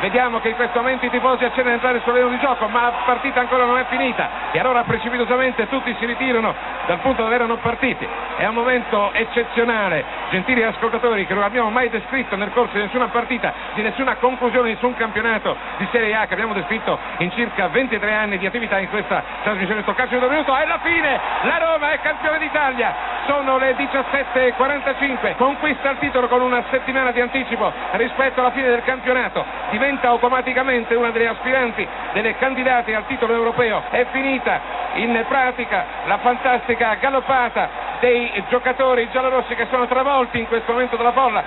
Vediamo che in questo momento i tifosi accennano ad entrare sull'arena di gioco, ma la partita ancora non è finita e allora precipitosamente tutti si ritirano dal punto dove erano partiti. È un momento eccezionale, gentili ascoltatori, che non abbiamo mai descritto nel corso di nessuna partita, di nessuna conclusione, di nessun campionato di Serie A che abbiamo descritto in circa 23 anni di attività in questa trasmissione. Sto calcio di minuto, è la fine! La Roma è campione d'Italia! Sono le 17.45, conquista il titolo con una settimana di anticipo rispetto alla fine del campionato, diventa automaticamente una delle aspiranti, delle candidate al titolo europeo. È finita in pratica la fantastica galoppata dei giocatori giallorossi che sono travolti in questo momento dalla folla.